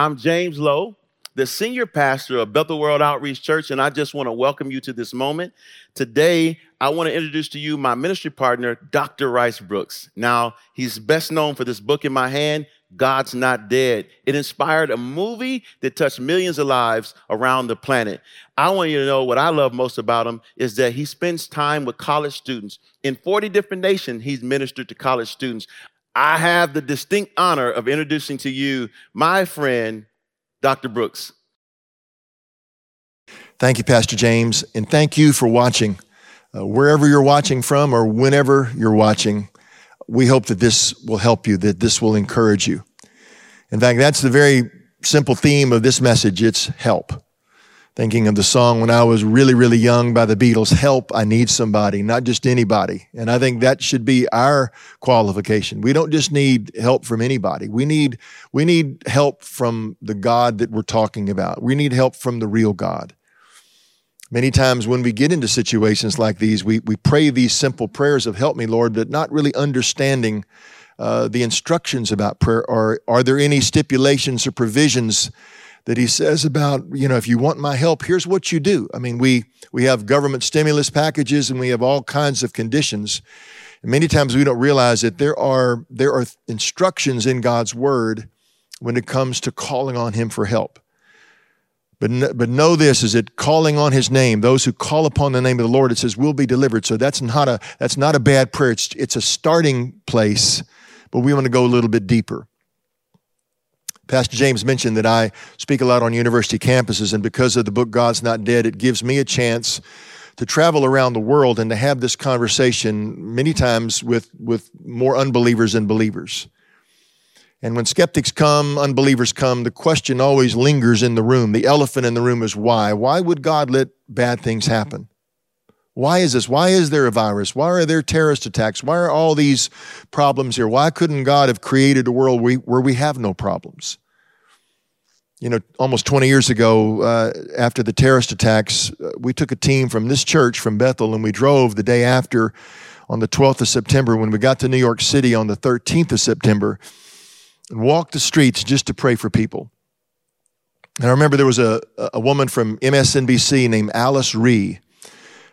I'm James Lowe, the senior pastor of Bethel World Outreach Church, and I just want to welcome you to this moment. Today, I want to introduce to you my ministry partner, Dr. Rice Broocks. Now, he's best known for this book in my hand, God's Not Dead. It inspired a movie that touched millions of lives around the planet. I want you to know what I love most about him is that he spends time with college students. In 40 different nations, he's ministered to college students. I have the distinct honor of introducing to you my friend, Dr. Broocks. Thank you, Pastor James, and thank you for watching. Uh, wherever you're watching from or whenever you're watching, we hope that this will help you, that this will encourage you. In fact, that's the very simple theme of this message it's help. Thinking of the song when I was really, really young by the Beatles, Help, I Need Somebody, not just anybody. And I think that should be our qualification. We don't just need help from anybody. We need, we need help from the God that we're talking about. We need help from the real God. Many times when we get into situations like these, we, we pray these simple prayers of help me, Lord, but not really understanding uh, the instructions about prayer. Or are there any stipulations or provisions that he says about, you know, if you want my help, here's what you do. I mean, we, we have government stimulus packages and we have all kinds of conditions. And many times we don't realize that there are, there are instructions in God's word when it comes to calling on him for help. But, but know this is that calling on his name, those who call upon the name of the Lord, it says will be delivered. So that's not a, that's not a bad prayer. It's, it's a starting place, but we want to go a little bit deeper. Pastor James mentioned that I speak a lot on university campuses, and because of the book God's Not Dead, it gives me a chance to travel around the world and to have this conversation many times with, with more unbelievers than believers. And when skeptics come, unbelievers come, the question always lingers in the room. The elephant in the room is why? Why would God let bad things happen? Why is this? Why is there a virus? Why are there terrorist attacks? Why are all these problems here? Why couldn't God have created a world where we have no problems? You know, almost 20 years ago, uh, after the terrorist attacks, uh, we took a team from this church from Bethel and we drove the day after on the 12th of September. When we got to New York City on the 13th of September, and walked the streets just to pray for people. And I remember there was a, a woman from MSNBC named Alice Ree,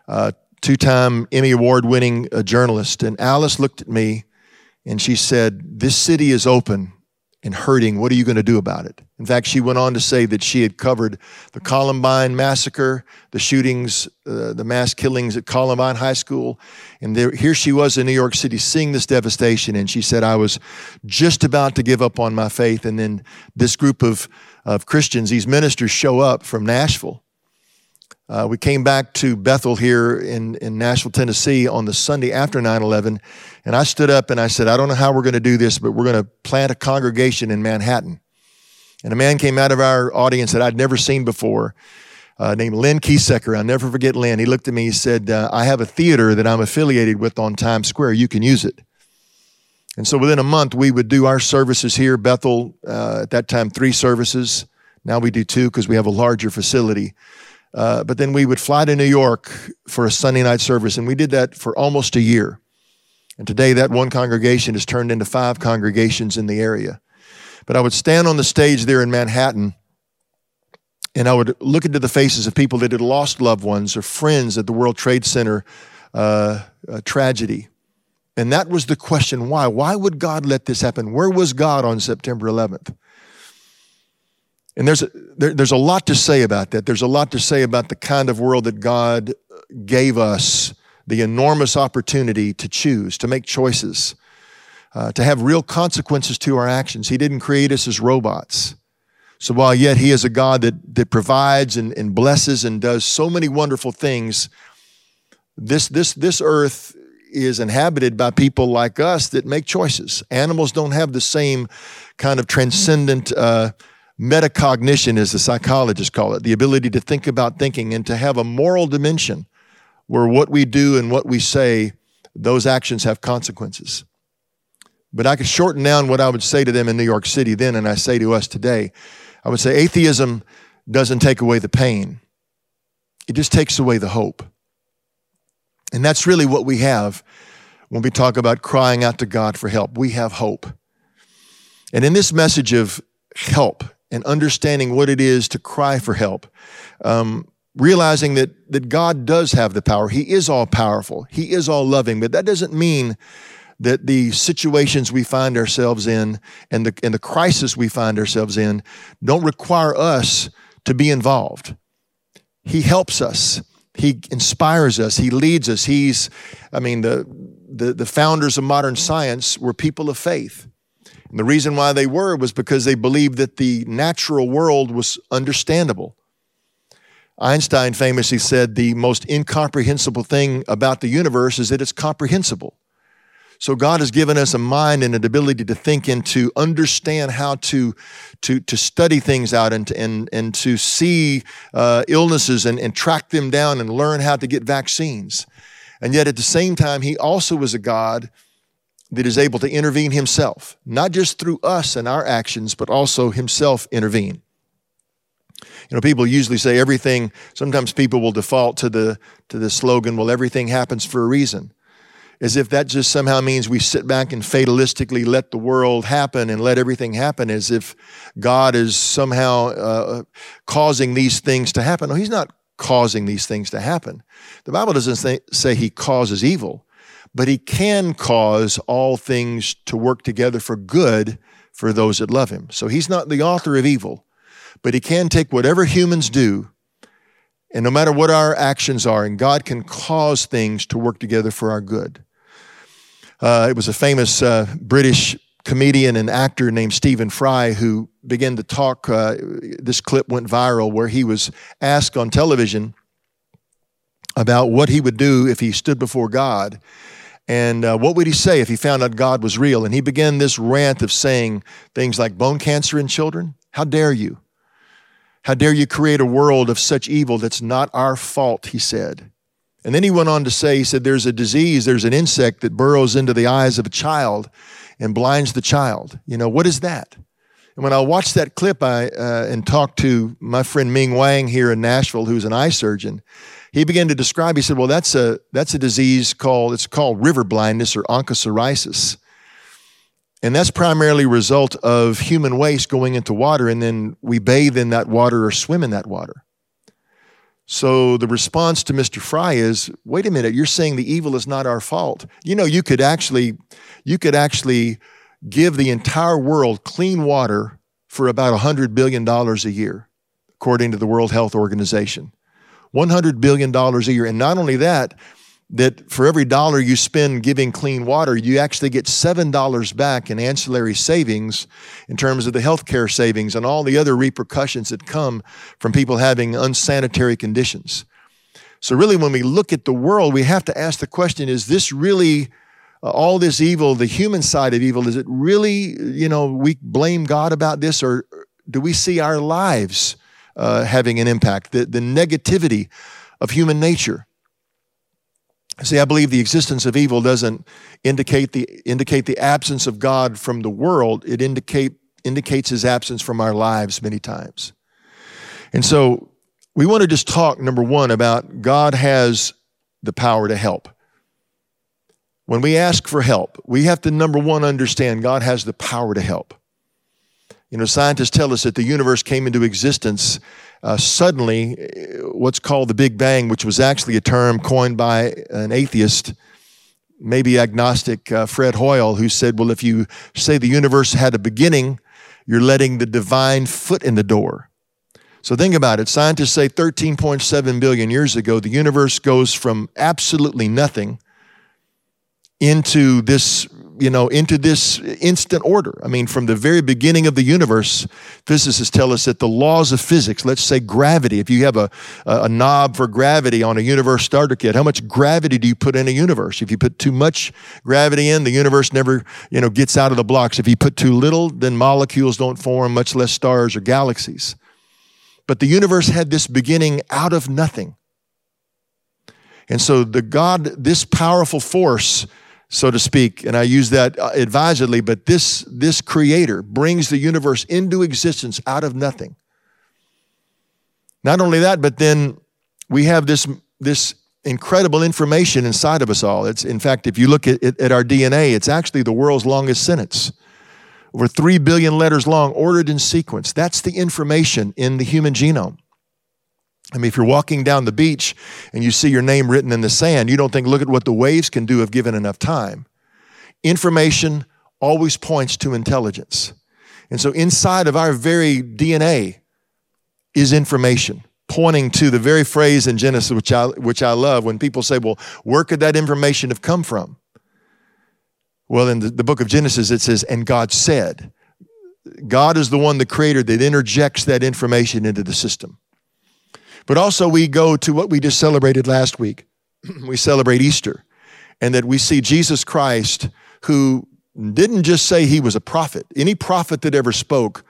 uh, two time Emmy Award winning uh, journalist. And Alice looked at me and she said, This city is open and hurting. What are you going to do about it? In fact, she went on to say that she had covered the Columbine massacre, the shootings, uh, the mass killings at Columbine High School. And there, here she was in New York City seeing this devastation. And she said, I was just about to give up on my faith. And then this group of, of Christians, these ministers, show up from Nashville. Uh, we came back to Bethel here in, in Nashville, Tennessee on the Sunday after 9 11. And I stood up and I said, I don't know how we're going to do this, but we're going to plant a congregation in Manhattan. And a man came out of our audience that I'd never seen before, uh, named Lynn Kiesecker. I'll never forget Lynn. He looked at me, he said, uh, I have a theater that I'm affiliated with on Times Square. You can use it. And so within a month, we would do our services here, Bethel, uh, at that time, three services. Now we do two because we have a larger facility. Uh, but then we would fly to New York for a Sunday night service, and we did that for almost a year. And today, that one congregation has turned into five congregations in the area. But I would stand on the stage there in Manhattan, and I would look into the faces of people that had lost loved ones or friends at the World Trade Center uh, uh, tragedy. And that was the question why? Why would God let this happen? Where was God on September 11th? And there's a, there, there's a lot to say about that. There's a lot to say about the kind of world that God gave us the enormous opportunity to choose, to make choices, uh, to have real consequences to our actions. He didn't create us as robots. So while yet He is a God that, that provides and, and blesses and does so many wonderful things, this, this, this earth is inhabited by people like us that make choices. Animals don't have the same kind of transcendent uh, metacognition, as the psychologists call it, the ability to think about thinking and to have a moral dimension where what we do and what we say, those actions have consequences. But I could shorten down what I would say to them in New York City then, and I say to us today. I would say atheism doesn't take away the pain, it just takes away the hope. And that's really what we have when we talk about crying out to God for help. We have hope. And in this message of help, and understanding what it is to cry for help. Um, realizing that, that God does have the power. He is all powerful. He is all loving, but that doesn't mean that the situations we find ourselves in and the, and the crisis we find ourselves in don't require us to be involved. He helps us. He inspires us. He leads us. He's, I mean, the, the, the founders of modern science were people of faith. And the reason why they were was because they believed that the natural world was understandable. Einstein famously said the most incomprehensible thing about the universe is that it's comprehensible. So God has given us a mind and an ability to think and to understand how to, to, to study things out and, and, and to see uh, illnesses and, and track them down and learn how to get vaccines. And yet at the same time, He also was a God that is able to intervene Himself, not just through us and our actions, but also Himself intervene. You know, people usually say everything, sometimes people will default to the, to the slogan, well, everything happens for a reason as if that just somehow means we sit back and fatalistically let the world happen and let everything happen as if God is somehow uh, causing these things to happen. No, He's not causing these things to happen. The Bible doesn't say He causes evil, but He can cause all things to work together for good for those that love Him. So He's not the author of evil, but He can take whatever humans do and no matter what our actions are, and God can cause things to work together for our good. Uh, it was a famous uh, British comedian and actor named Stephen Fry who began to talk. Uh, this clip went viral where he was asked on television about what he would do if he stood before God. And uh, what would he say if he found out God was real? And he began this rant of saying things like bone cancer in children. How dare you? How dare you create a world of such evil that's not our fault, he said. And then he went on to say, he said, there's a disease, there's an insect that burrows into the eyes of a child and blinds the child. You know, what is that? And when I watched that clip I, uh, and talked to my friend Ming Wang here in Nashville, who's an eye surgeon, he began to describe, he said, well, that's a, that's a disease called, it's called river blindness or onchocerciasis. And that's primarily a result of human waste going into water, and then we bathe in that water or swim in that water. So the response to Mr. Fry is, wait a minute, you're saying the evil is not our fault. You know, you could actually, you could actually give the entire world clean water for about $100 billion a year, according to the World Health Organization. $100 billion a year. And not only that, that for every dollar you spend giving clean water, you actually get $7 back in ancillary savings in terms of the healthcare savings and all the other repercussions that come from people having unsanitary conditions. So, really, when we look at the world, we have to ask the question is this really uh, all this evil, the human side of evil, is it really, you know, we blame God about this, or do we see our lives uh, having an impact? The, the negativity of human nature. See, I believe the existence of evil doesn't indicate the, indicate the absence of God from the world. It indicate, indicates his absence from our lives many times. And so we want to just talk, number one, about God has the power to help. When we ask for help, we have to, number one, understand God has the power to help. You know, scientists tell us that the universe came into existence uh, suddenly what's called the Big Bang, which was actually a term coined by an atheist, maybe agnostic, uh, Fred Hoyle, who said, Well, if you say the universe had a beginning, you're letting the divine foot in the door. So think about it. Scientists say 13.7 billion years ago, the universe goes from absolutely nothing into this you know, into this instant order. I mean, from the very beginning of the universe, physicists tell us that the laws of physics, let's say gravity, if you have a, a knob for gravity on a universe starter kit, how much gravity do you put in a universe? If you put too much gravity in, the universe never, you know, gets out of the blocks. If you put too little, then molecules don't form, much less stars or galaxies. But the universe had this beginning out of nothing. And so the God, this powerful force, so to speak, and I use that uh, advisedly, but this, this creator brings the universe into existence out of nothing. Not only that, but then we have this, this incredible information inside of us all. It's, in fact, if you look at, at our DNA, it's actually the world's longest sentence. over 3 billion letters long, ordered in sequence. That's the information in the human genome. I mean, if you're walking down the beach and you see your name written in the sand, you don't think, look at what the waves can do if given enough time. Information always points to intelligence. And so inside of our very DNA is information pointing to the very phrase in Genesis, which I, which I love, when people say, well, where could that information have come from? Well, in the, the book of Genesis, it says, and God said. God is the one, the creator, that interjects that information into the system. But also, we go to what we just celebrated last week. we celebrate Easter, and that we see Jesus Christ, who didn't just say he was a prophet. Any prophet that ever spoke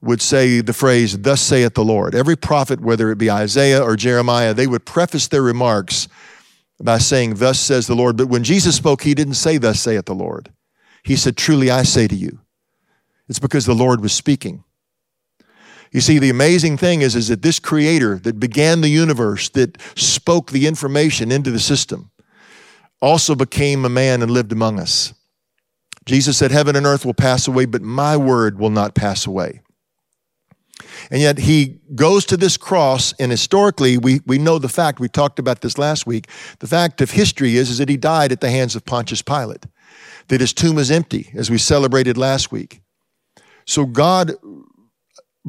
would say the phrase, Thus saith the Lord. Every prophet, whether it be Isaiah or Jeremiah, they would preface their remarks by saying, Thus says the Lord. But when Jesus spoke, he didn't say, Thus saith the Lord. He said, Truly I say to you. It's because the Lord was speaking. You see, the amazing thing is, is that this creator that began the universe, that spoke the information into the system, also became a man and lived among us. Jesus said, Heaven and earth will pass away, but my word will not pass away. And yet he goes to this cross, and historically, we, we know the fact, we talked about this last week. The fact of history is, is that he died at the hands of Pontius Pilate, that his tomb is empty, as we celebrated last week. So God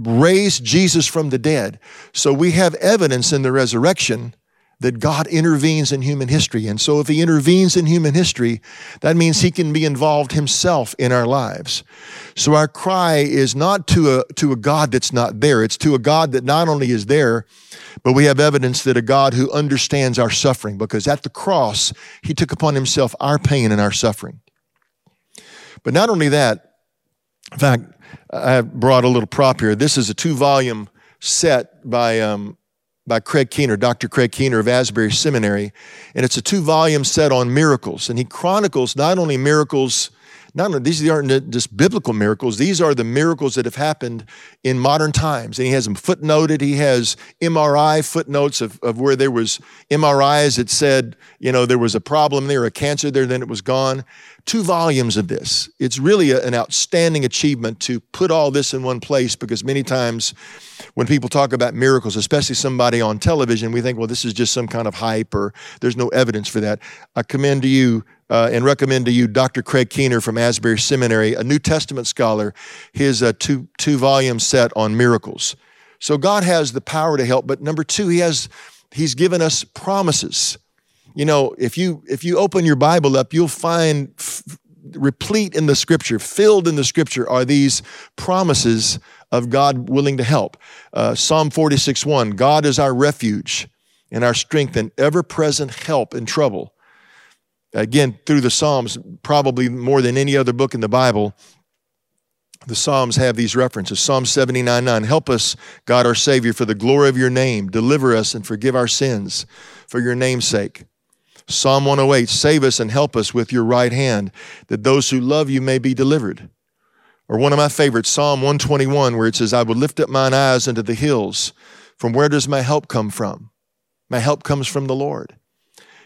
raised Jesus from the dead. So we have evidence in the resurrection that God intervenes in human history. And so if he intervenes in human history, that means he can be involved himself in our lives. So our cry is not to a, to a God that's not there. It's to a God that not only is there, but we have evidence that a God who understands our suffering because at the cross, he took upon himself our pain and our suffering. But not only that, in fact, I brought a little prop here. This is a two volume set by um, by Craig Keener, Dr. Craig Keener of Asbury Seminary, and it's a two volume set on miracles. And he chronicles not only miracles, not only these aren't just biblical miracles, these are the miracles that have happened in modern times. And he has them footnoted. He has MRI footnotes of, of where there was MRIs that said, you know, there was a problem there, a cancer there, then it was gone. Two volumes of this. It's really a, an outstanding achievement to put all this in one place because many times when people talk about miracles, especially somebody on television, we think, well, this is just some kind of hype or there's no evidence for that. I commend to you uh, and recommend to you Dr. Craig Keener from Asbury Seminary, a New Testament scholar, his uh, two, two volume set on miracles. So God has the power to help, but number two, he has, he's given us promises. You know, if you, if you open your Bible up, you'll find f- replete in the scripture, filled in the scripture are these promises of God willing to help. Uh, Psalm 46 1 God is our refuge and our strength and ever present help in trouble. Again, through the Psalms, probably more than any other book in the Bible, the Psalms have these references. Psalm 79 9 Help us, God our Savior, for the glory of your name. Deliver us and forgive our sins for your name's sake. Psalm 108 Save us and help us with your right hand, that those who love you may be delivered. Or one of my favorites, Psalm 121, where it says, I will lift up mine eyes unto the hills. From where does my help come from? My help comes from the Lord.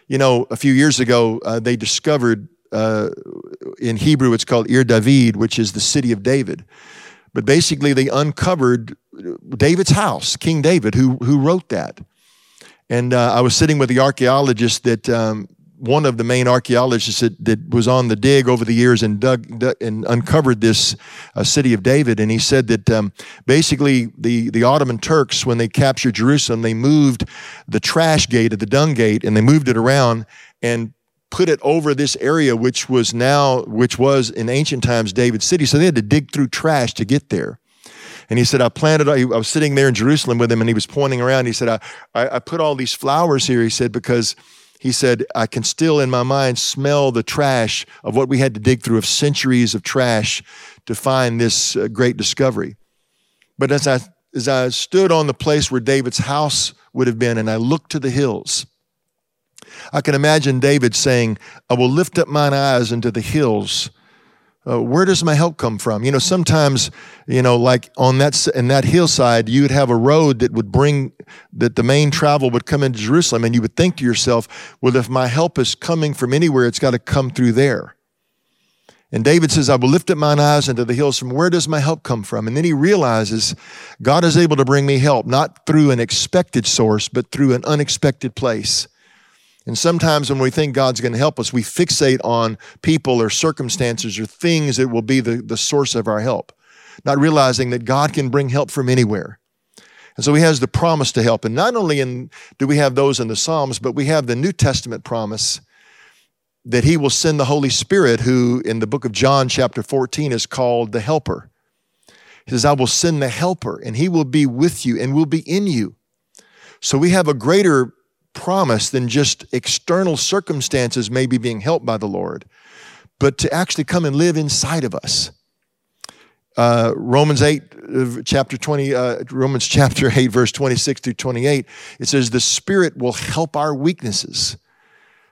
You know, a few years ago, uh, they discovered uh, in Hebrew, it's called Ir David, which is the city of David. But basically, they uncovered David's house, King David, who, who wrote that. And uh, I was sitting with the archaeologist that um, one of the main archaeologists that, that was on the dig over the years and dug, dug and uncovered this uh, city of David, and he said that um, basically the the Ottoman Turks, when they captured Jerusalem, they moved the trash gate of the dung gate, and they moved it around and put it over this area, which was now, which was in ancient times David's city. So they had to dig through trash to get there. And he said, I planted, I was sitting there in Jerusalem with him and he was pointing around. He said, I, I, I put all these flowers here. He said, because he said, I can still in my mind smell the trash of what we had to dig through of centuries of trash to find this uh, great discovery. But as I, as I stood on the place where David's house would have been and I looked to the hills, I can imagine David saying, I will lift up mine eyes into the hills uh, where does my help come from? You know, sometimes, you know, like on that in that hillside, you would have a road that would bring that the main travel would come into Jerusalem, and you would think to yourself, well, if my help is coming from anywhere, it's got to come through there. And David says, I will lift up mine eyes into the hills. From where does my help come from? And then he realizes God is able to bring me help, not through an expected source, but through an unexpected place. And sometimes when we think God's going to help us, we fixate on people or circumstances or things that will be the, the source of our help, not realizing that God can bring help from anywhere. And so he has the promise to help. And not only in, do we have those in the Psalms, but we have the New Testament promise that he will send the Holy Spirit, who in the book of John, chapter 14, is called the Helper. He says, I will send the Helper, and he will be with you and will be in you. So we have a greater promise than just external circumstances maybe being helped by the Lord, but to actually come and live inside of us. Uh, Romans 8, uh, chapter 20, uh, Romans chapter 8, verse 26 through 28, it says, The Spirit will help our weaknesses.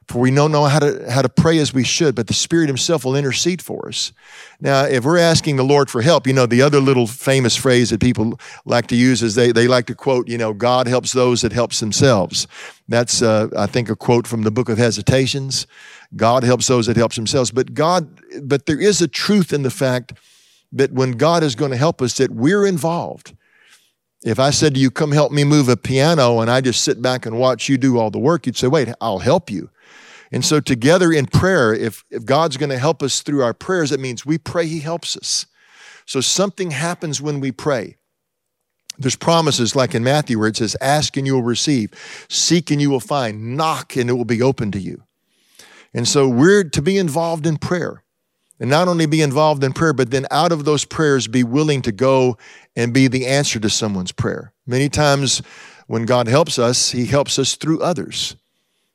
For we don't know how to, how to pray as we should, but the Spirit Himself will intercede for us. Now, if we're asking the Lord for help, you know, the other little famous phrase that people like to use is they, they like to quote, you know, God helps those that helps themselves. That's, uh, I think, a quote from the book of Hesitations. God helps those that helps themselves. But God, but there is a truth in the fact that when God is going to help us, that we're involved. If I said to you, come help me move a piano, and I just sit back and watch you do all the work, you'd say, wait, I'll help you. And so, together in prayer, if, if God's going to help us through our prayers, that means we pray, He helps us. So, something happens when we pray. There's promises like in Matthew where it says, Ask and you will receive, seek and you will find, knock and it will be open to you. And so, we're to be involved in prayer. And not only be involved in prayer, but then out of those prayers, be willing to go and be the answer to someone's prayer. Many times, when God helps us, He helps us through others.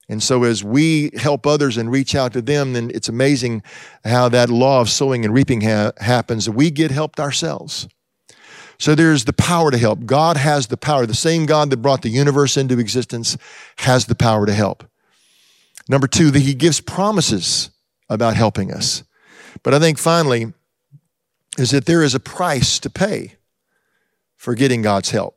And so, as we help others and reach out to them, then it's amazing how that law of sowing and reaping ha- happens. We get helped ourselves. So, there's the power to help. God has the power. The same God that brought the universe into existence has the power to help. Number two, that He gives promises about helping us. But I think finally, is that there is a price to pay for getting God's help.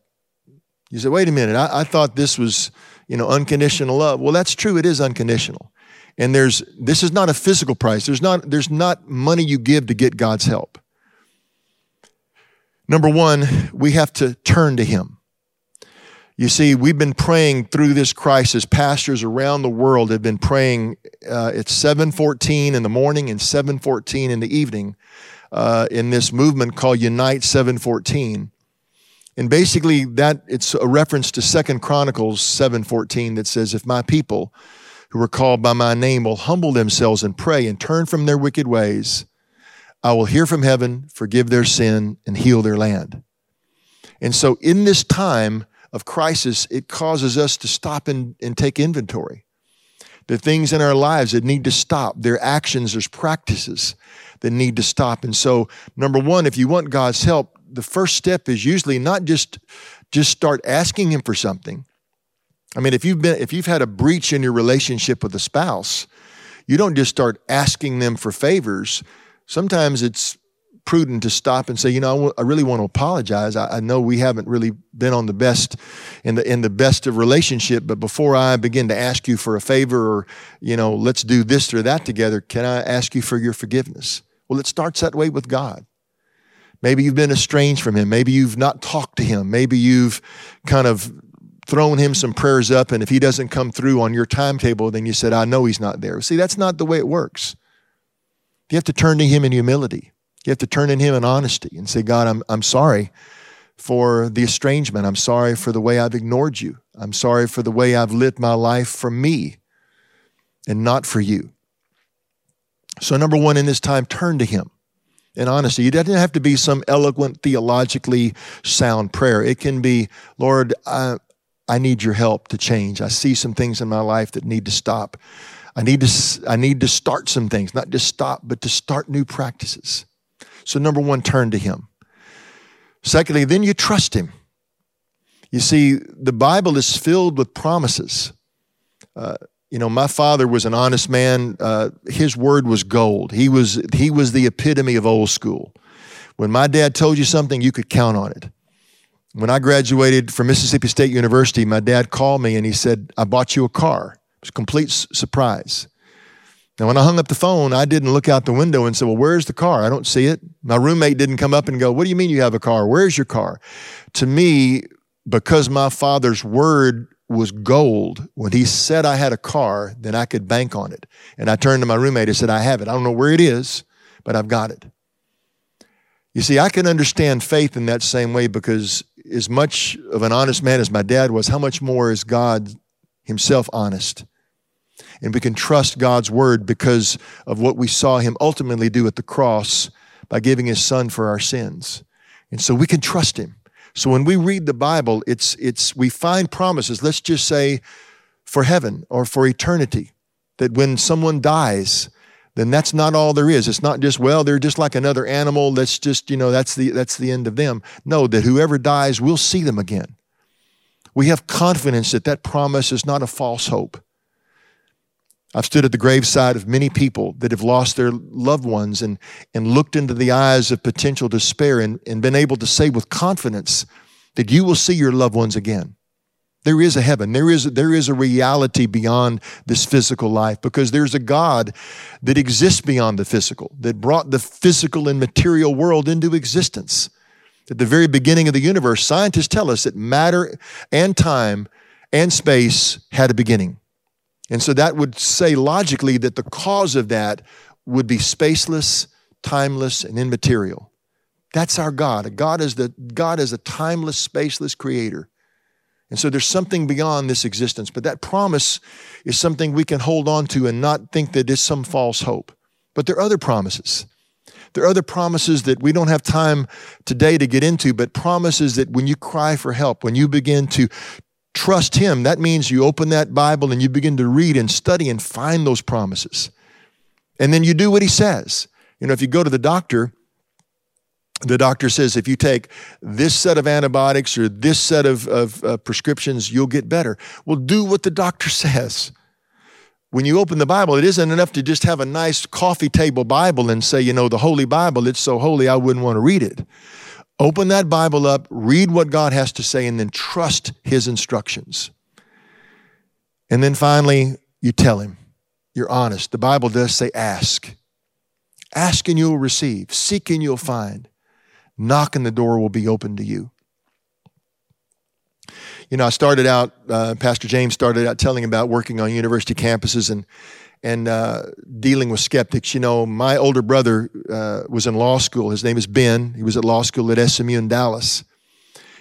You say, wait a minute, I, I thought this was you know, unconditional love. Well, that's true. It is unconditional. And there's this is not a physical price. There's not there's not money you give to get God's help. Number 1, we have to turn to him. You see, we've been praying through this crisis. Pastors around the world have been praying. Uh, it's 7:14 in the morning and 7:14 in the evening uh, in this movement called Unite 714. And basically that it's a reference to Second Chronicles 7:14 that says if my people who are called by my name will humble themselves and pray and turn from their wicked ways, I will hear from heaven, forgive their sin and heal their land. And so in this time of crisis, it causes us to stop and, and take inventory. The things in our lives that need to stop, their actions, there's practices that need to stop. And so, number one, if you want God's help, the first step is usually not just just start asking him for something. I mean, if you've been if you've had a breach in your relationship with a spouse, you don't just start asking them for favors. Sometimes it's prudent to stop and say, you know, I really want to apologize. I, I, know we haven't really been on the best in the in the best of relationship, but before I begin to ask you for a favor or, you know, let's do this or that together, can I ask you for your forgiveness? Well, it starts that way with God. Maybe you've been estranged from him. Maybe you've not talked to him. Maybe you've kind of thrown him some prayers up, and if he doesn't come through on your timetable, then you said, I know he's not there. See, that's not the way it works. You have to turn to him in humility. You have to turn to him in honesty and say, God, I'm, I'm sorry for the estrangement. I'm sorry for the way I've ignored you. I'm sorry for the way I've lived my life for me and not for you. So, number one, in this time, turn to him in honesty. It doesn't have to be some eloquent, theologically sound prayer. It can be, Lord, I, I need your help to change. I see some things in my life that need to stop. I need to, I need to start some things, not just stop, but to start new practices. So, number one, turn to Him. Secondly, then you trust Him. You see, the Bible is filled with promises. Uh, you know, my father was an honest man. Uh, his word was gold. He was he was the epitome of old school. When my dad told you something, you could count on it. When I graduated from Mississippi State University, my dad called me and he said, "I bought you a car." It was a complete surprise. Now, when I hung up the phone, I didn't look out the window and say, Well, where's the car? I don't see it. My roommate didn't come up and go, What do you mean you have a car? Where's your car? To me, because my father's word was gold, when he said I had a car, then I could bank on it. And I turned to my roommate and said, I have it. I don't know where it is, but I've got it. You see, I can understand faith in that same way because, as much of an honest man as my dad was, how much more is God Himself honest? And we can trust God's word because of what we saw Him ultimately do at the cross by giving His Son for our sins. And so we can trust Him. So when we read the Bible, it's, it's, we find promises, let's just say for heaven or for eternity, that when someone dies, then that's not all there is. It's not just, well, they're just like another animal. Let's just, you know, that's the, that's the end of them. No, that whoever dies, we'll see them again. We have confidence that that promise is not a false hope. I've stood at the graveside of many people that have lost their loved ones and, and looked into the eyes of potential despair and, and been able to say with confidence that you will see your loved ones again. There is a heaven. There is, there is a reality beyond this physical life because there's a God that exists beyond the physical, that brought the physical and material world into existence. At the very beginning of the universe, scientists tell us that matter and time and space had a beginning. And so that would say logically that the cause of that would be spaceless, timeless, and immaterial. That's our God. God is, the, God is a timeless, spaceless creator. And so there's something beyond this existence, but that promise is something we can hold on to and not think that it's some false hope. But there are other promises. There are other promises that we don't have time today to get into, but promises that when you cry for help, when you begin to trust Him, that means you open that Bible and you begin to read and study and find those promises. And then you do what He says. You know, if you go to the doctor, the doctor says if you take this set of antibiotics or this set of, of uh, prescriptions, you'll get better. Well, do what the doctor says. When you open the Bible, it isn't enough to just have a nice coffee table Bible and say, you know, the Holy Bible, it's so holy I wouldn't want to read it. Open that Bible up, read what God has to say, and then trust His instructions. And then finally, you tell Him. You're honest. The Bible does say ask. Ask and you'll receive. Seek and you'll find. Knock and the door will be open to you. You know, I started out, uh, Pastor James started out telling about working on university campuses and and uh, dealing with skeptics. You know, my older brother uh, was in law school. His name is Ben. He was at law school at SMU in Dallas.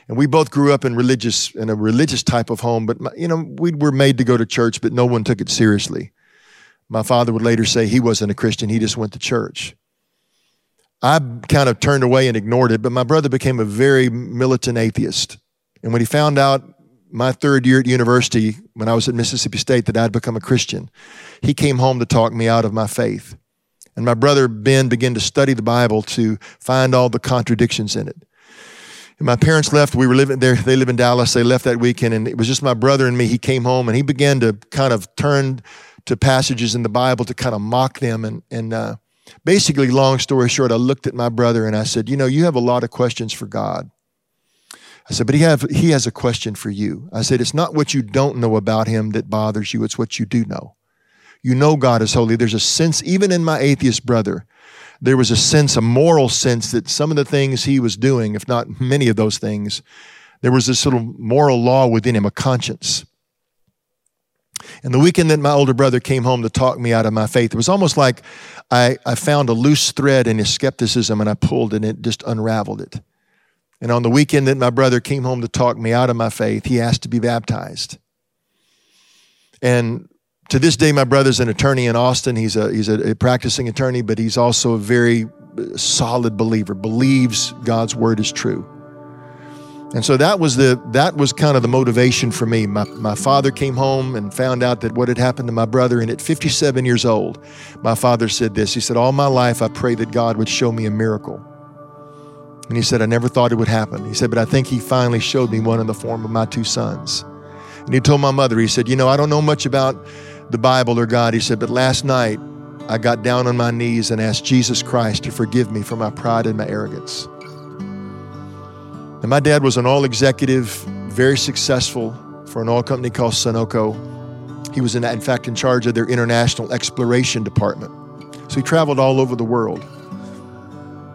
And we both grew up in religious in a religious type of home, but you know we were made to go to church, but no one took it seriously. My father would later say he wasn't a Christian; he just went to church. I kind of turned away and ignored it, but my brother became a very militant atheist. And when he found out my third year at university, when I was at Mississippi State, that I'd become a Christian, he came home to talk me out of my faith. And my brother Ben began to study the Bible to find all the contradictions in it. And my parents left. We were living there. They live in Dallas. They left that weekend, and it was just my brother and me. He came home and he began to kind of turn to passages in the Bible to kind of mock them. And, and uh, basically, long story short, I looked at my brother and I said, You know, you have a lot of questions for God. I said, but he, have, he has a question for you. I said, it's not what you don't know about him that bothers you, it's what you do know. You know God is holy. There's a sense, even in my atheist brother, there was a sense, a moral sense that some of the things he was doing, if not many of those things, there was this little moral law within him, a conscience. And the weekend that my older brother came home to talk me out of my faith, it was almost like I, I found a loose thread in his skepticism and I pulled and it just unraveled it. And on the weekend that my brother came home to talk me out of my faith, he asked to be baptized. And to this day, my brother's an attorney in Austin. He's a he's a, practicing attorney, but he's also a very uh, solid believer. Believes God's word is true. And so that was the that was kind of the motivation for me. My my father came home and found out that what had happened to my brother, and at 57 years old, my father said this. He said, All my life I prayed that God would show me a miracle. And he said, I never thought it would happen. He said, but I think he finally showed me one in the form of my two sons. And he told my mother, he said, You know, I don't know much about the Bible or God. He said, but last night I got down on my knees and asked Jesus Christ to forgive me for my pride and my arrogance. And my dad was an all executive, very successful for an oil company called Sunoco. He was, in, in fact, in charge of their international exploration department. So he traveled all over the world.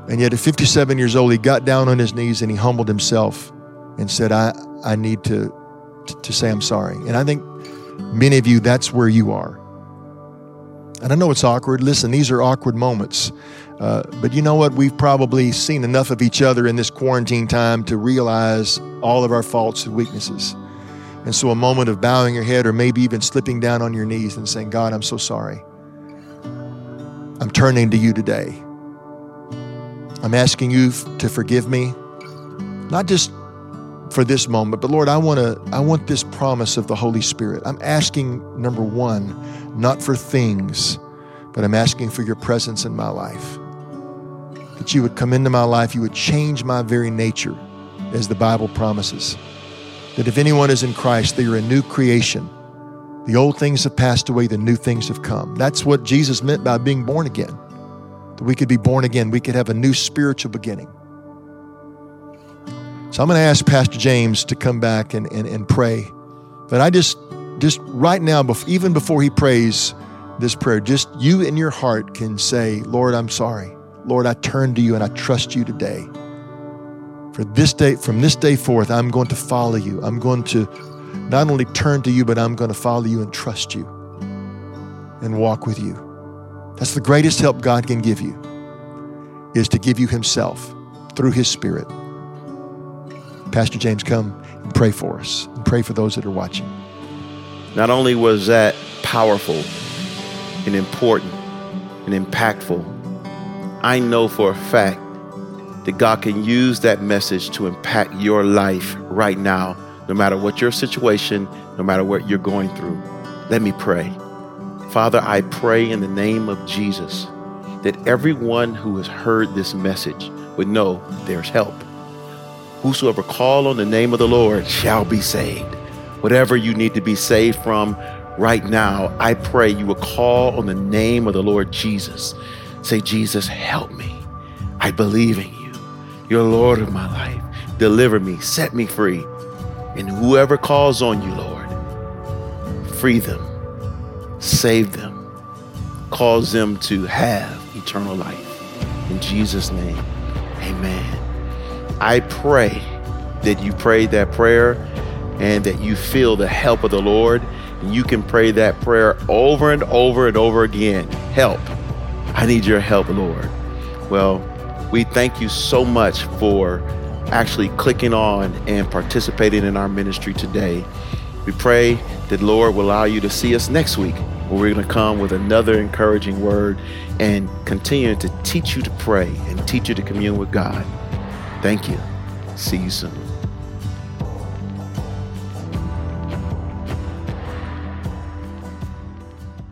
And yet, at 57 years old, he got down on his knees and he humbled himself and said, I, I need to, to, say I'm sorry. And I think many of you, that's where you are. And I know it's awkward. Listen, these are awkward moments. Uh, but you know what? We've probably seen enough of each other in this quarantine time to realize all of our faults and weaknesses. And so, a moment of bowing your head or maybe even slipping down on your knees and saying, God, I'm so sorry. I'm turning to you today. I'm asking you to forgive me, not just for this moment, but Lord, I want to I want this promise of the Holy Spirit. I'm asking number 1, not for things, but I'm asking for your presence in my life. That you would come into my life, you would change my very nature as the Bible promises. That if anyone is in Christ, they are a new creation. The old things have passed away, the new things have come. That's what Jesus meant by being born again. We could be born again, we could have a new spiritual beginning. So I'm going to ask Pastor James to come back and, and, and pray. But I just, just right now, even before he prays this prayer, just you in your heart can say, Lord, I'm sorry. Lord, I turn to you and I trust you today. For this day, from this day forth, I'm going to follow you. I'm going to not only turn to you, but I'm going to follow you and trust you and walk with you. That's the greatest help God can give you, is to give you Himself through His Spirit. Pastor James, come and pray for us and pray for those that are watching. Not only was that powerful and important and impactful, I know for a fact that God can use that message to impact your life right now, no matter what your situation, no matter what you're going through. Let me pray. Father, I pray in the name of Jesus that everyone who has heard this message would know there's help. Whosoever call on the name of the Lord shall be saved. Whatever you need to be saved from right now, I pray you will call on the name of the Lord Jesus. Say, Jesus, help me. I believe in you. You're Lord of my life. Deliver me, set me free. And whoever calls on you, Lord, free them, save them, cause them to have eternal life. In Jesus' name, amen. I pray that you prayed that prayer and that you feel the help of the Lord. And you can pray that prayer over and over and over again. Help. I need your help, Lord. Well, we thank you so much for actually clicking on and participating in our ministry today. We pray that Lord will allow you to see us next week where we're going to come with another encouraging word and continue to teach you to pray and teach you to commune with God. Thank you. See you soon.